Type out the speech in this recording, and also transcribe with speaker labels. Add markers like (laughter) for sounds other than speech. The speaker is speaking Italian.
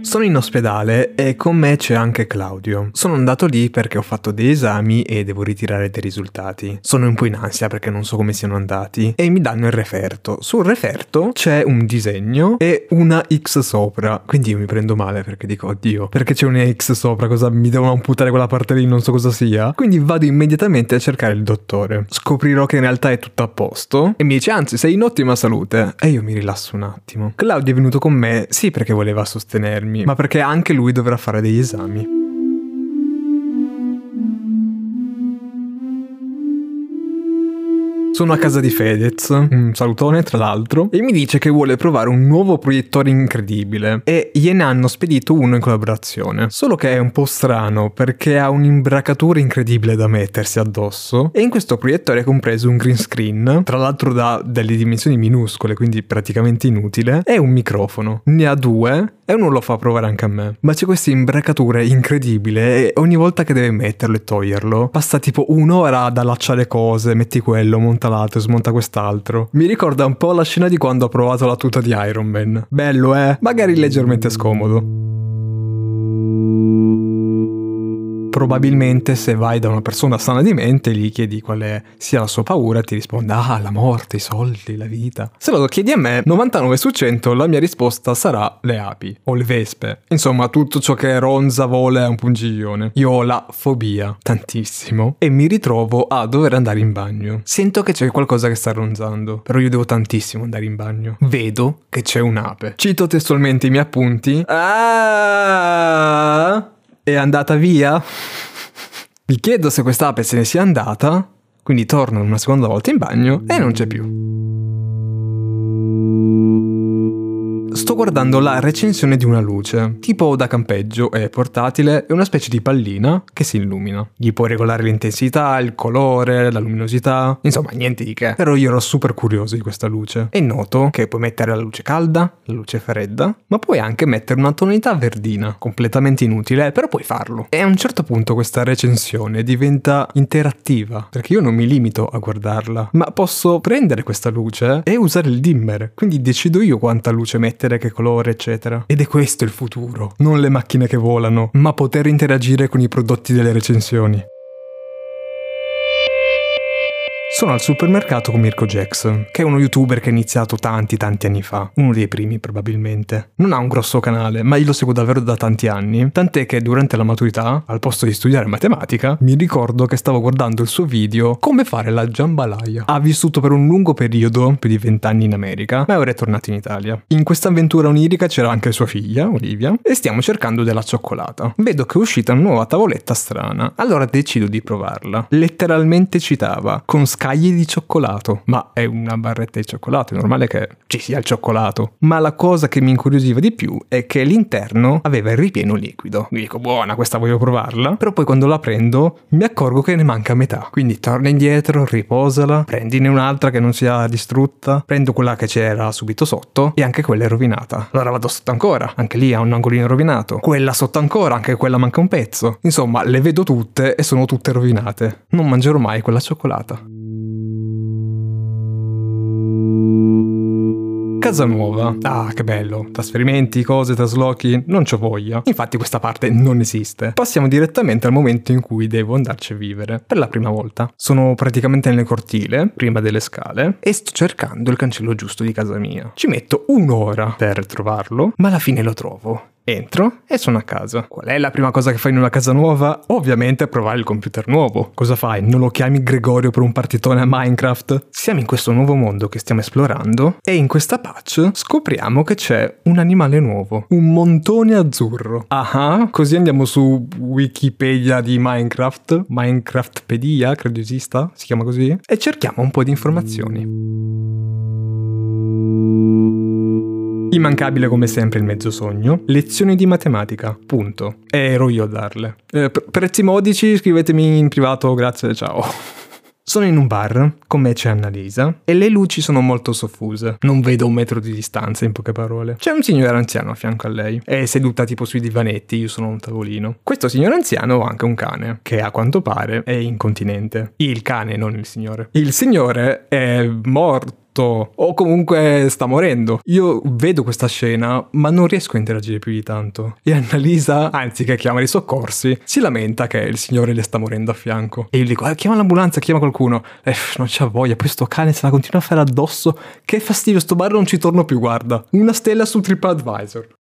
Speaker 1: Sono in ospedale e con me c'è anche Claudio. Sono andato lì perché ho fatto dei esami e devo ritirare dei risultati. Sono un po' in ansia perché non so come siano andati e mi danno il referto. Sul referto c'è un disegno e una X sopra. Quindi io mi prendo male perché dico oddio, perché c'è una X sopra, cosa mi devono amputare quella parte lì, non so cosa sia. Quindi vado immediatamente a cercare il dottore. Scoprirò che in realtà è tutto a posto e mi dice anzi sei in ottima salute. E io mi rilasso un attimo. Claudio è venuto con me sì perché voleva sostenermi ma perché anche lui dovrà fare degli esami. Sono a casa di Fedez, un salutone tra l'altro, e mi dice che vuole provare un nuovo proiettore incredibile e gliene hanno spedito uno in collaborazione. Solo che è un po' strano perché ha un'imbracatura incredibile da mettersi addosso e in questo proiettore è compreso un green screen, tra l'altro da delle dimensioni minuscole, quindi praticamente inutile, e un microfono. Ne ha due e uno lo fa provare anche a me. Ma c'è questa imbracatura incredibile e ogni volta che deve metterlo e toglierlo, passa tipo un'ora ad allacciare cose, metti quello, monta l'altro, smonta quest'altro. Mi ricorda un po' la scena di quando ho provato la tuta di Iron Man. Bello, eh? Magari leggermente scomodo. Probabilmente se vai da una persona sana di mente gli chiedi quale sia la sua paura ti risponde ah la morte, i soldi, la vita. Se lo chiedi a me 99 su 100 la mia risposta sarà le api o le vespe. Insomma tutto ciò che ronza, vola è un pungiglione. Io ho la fobia tantissimo e mi ritrovo a dover andare in bagno. Sento che c'è qualcosa che sta ronzando, però io devo tantissimo andare in bagno. Vedo che c'è un'ape. Cito testualmente i miei appunti. Ah! È andata via? Mi chiedo se quest'ape se ne sia andata, quindi torno una seconda volta in bagno e non c'è più. Sto guardando la recensione di una luce, tipo da campeggio, è portatile, è una specie di pallina che si illumina. Gli puoi regolare l'intensità, il colore, la luminosità, insomma niente di che. Però io ero super curioso di questa luce e noto che puoi mettere la luce calda, la luce fredda, ma puoi anche mettere una tonalità verdina, completamente inutile, però puoi farlo. E a un certo punto questa recensione diventa interattiva, perché io non mi limito a guardarla, ma posso prendere questa luce e usare il dimmer, quindi decido io quanta luce mettere che colore, eccetera. Ed è questo il futuro. Non le macchine che volano, ma poter interagire con i prodotti delle recensioni. Sono al supermercato con Mirko Jackson, che è uno youtuber che ha iniziato tanti tanti anni fa, uno dei primi probabilmente. Non ha un grosso canale, ma io lo seguo davvero da tanti anni, tant'è che durante la maturità, al posto di studiare matematica, mi ricordo che stavo guardando il suo video Come fare la jambalaya. Ha vissuto per un lungo periodo, più di vent'anni in America, ma ora è tornato in Italia. In questa avventura onirica c'era anche sua figlia, Olivia, e stiamo cercando della cioccolata. Vedo che è uscita una nuova tavoletta strana, allora decido di provarla. Letteralmente citava, con scala scaglie di cioccolato. Ma è una barretta di cioccolato, è normale che ci sia il cioccolato. Ma la cosa che mi incuriosiva di più è che l'interno aveva il ripieno liquido. Mi dico, buona, questa voglio provarla. Però poi quando la prendo mi accorgo che ne manca metà. Quindi torna indietro, riposala, prendine un'altra che non sia distrutta, prendo quella che c'era subito sotto e anche quella è rovinata. Allora vado sotto ancora, anche lì ha un angolino rovinato. Quella sotto ancora, anche quella manca un pezzo. Insomma, le vedo tutte e sono tutte rovinate. Non mangerò mai quella cioccolata. Casa nuova. Ah, che bello. Trasferimenti, cose, traslochi, non c'ho voglia. Infatti questa parte non esiste. Passiamo direttamente al momento in cui devo andarci a vivere. Per la prima volta. Sono praticamente nel cortile, prima delle scale, e sto cercando il cancello giusto di casa mia. Ci metto un'ora per trovarlo, ma alla fine lo trovo. Entro e sono a casa. Qual è la prima cosa che fai in una casa nuova? Ovviamente provare il computer nuovo. Cosa fai? Non lo chiami Gregorio per un partitone a Minecraft? Siamo in questo nuovo mondo che stiamo esplorando e in questa patch scopriamo che c'è un animale nuovo, un montone azzurro. Ah, così andiamo su Wikipedia di Minecraft, Minecraftpedia, credo esista, si chiama così, e cerchiamo un po' di informazioni. Immancabile come sempre il mezzo sogno. Lezioni di matematica. Punto. Ero io a darle. Eh, prezzi modici, scrivetemi in privato, grazie, ciao. (laughs) Sono in un bar, con me c'è Annalisa, e le luci sono molto soffuse. Non vedo un metro di distanza, in poche parole. C'è un signore anziano a fianco a lei. È seduta tipo sui divanetti, io sono a un tavolino. Questo signore anziano ha anche un cane, che a quanto pare è incontinente. Il cane, non il signore. Il signore è morto o comunque sta morendo. Io vedo questa scena, ma non riesco a interagire più di tanto. E Annalisa, anziché chiamare i soccorsi, si lamenta che il signore le sta morendo a fianco. E io dico, ah, chiama l'ambulanza, chiama qualcuno. Eh, non c'ha voglia, poi sto cane se la continua a fare addosso. Che fastidio, sto bar non ci torno più, guarda. Una stella su TripAdvisor.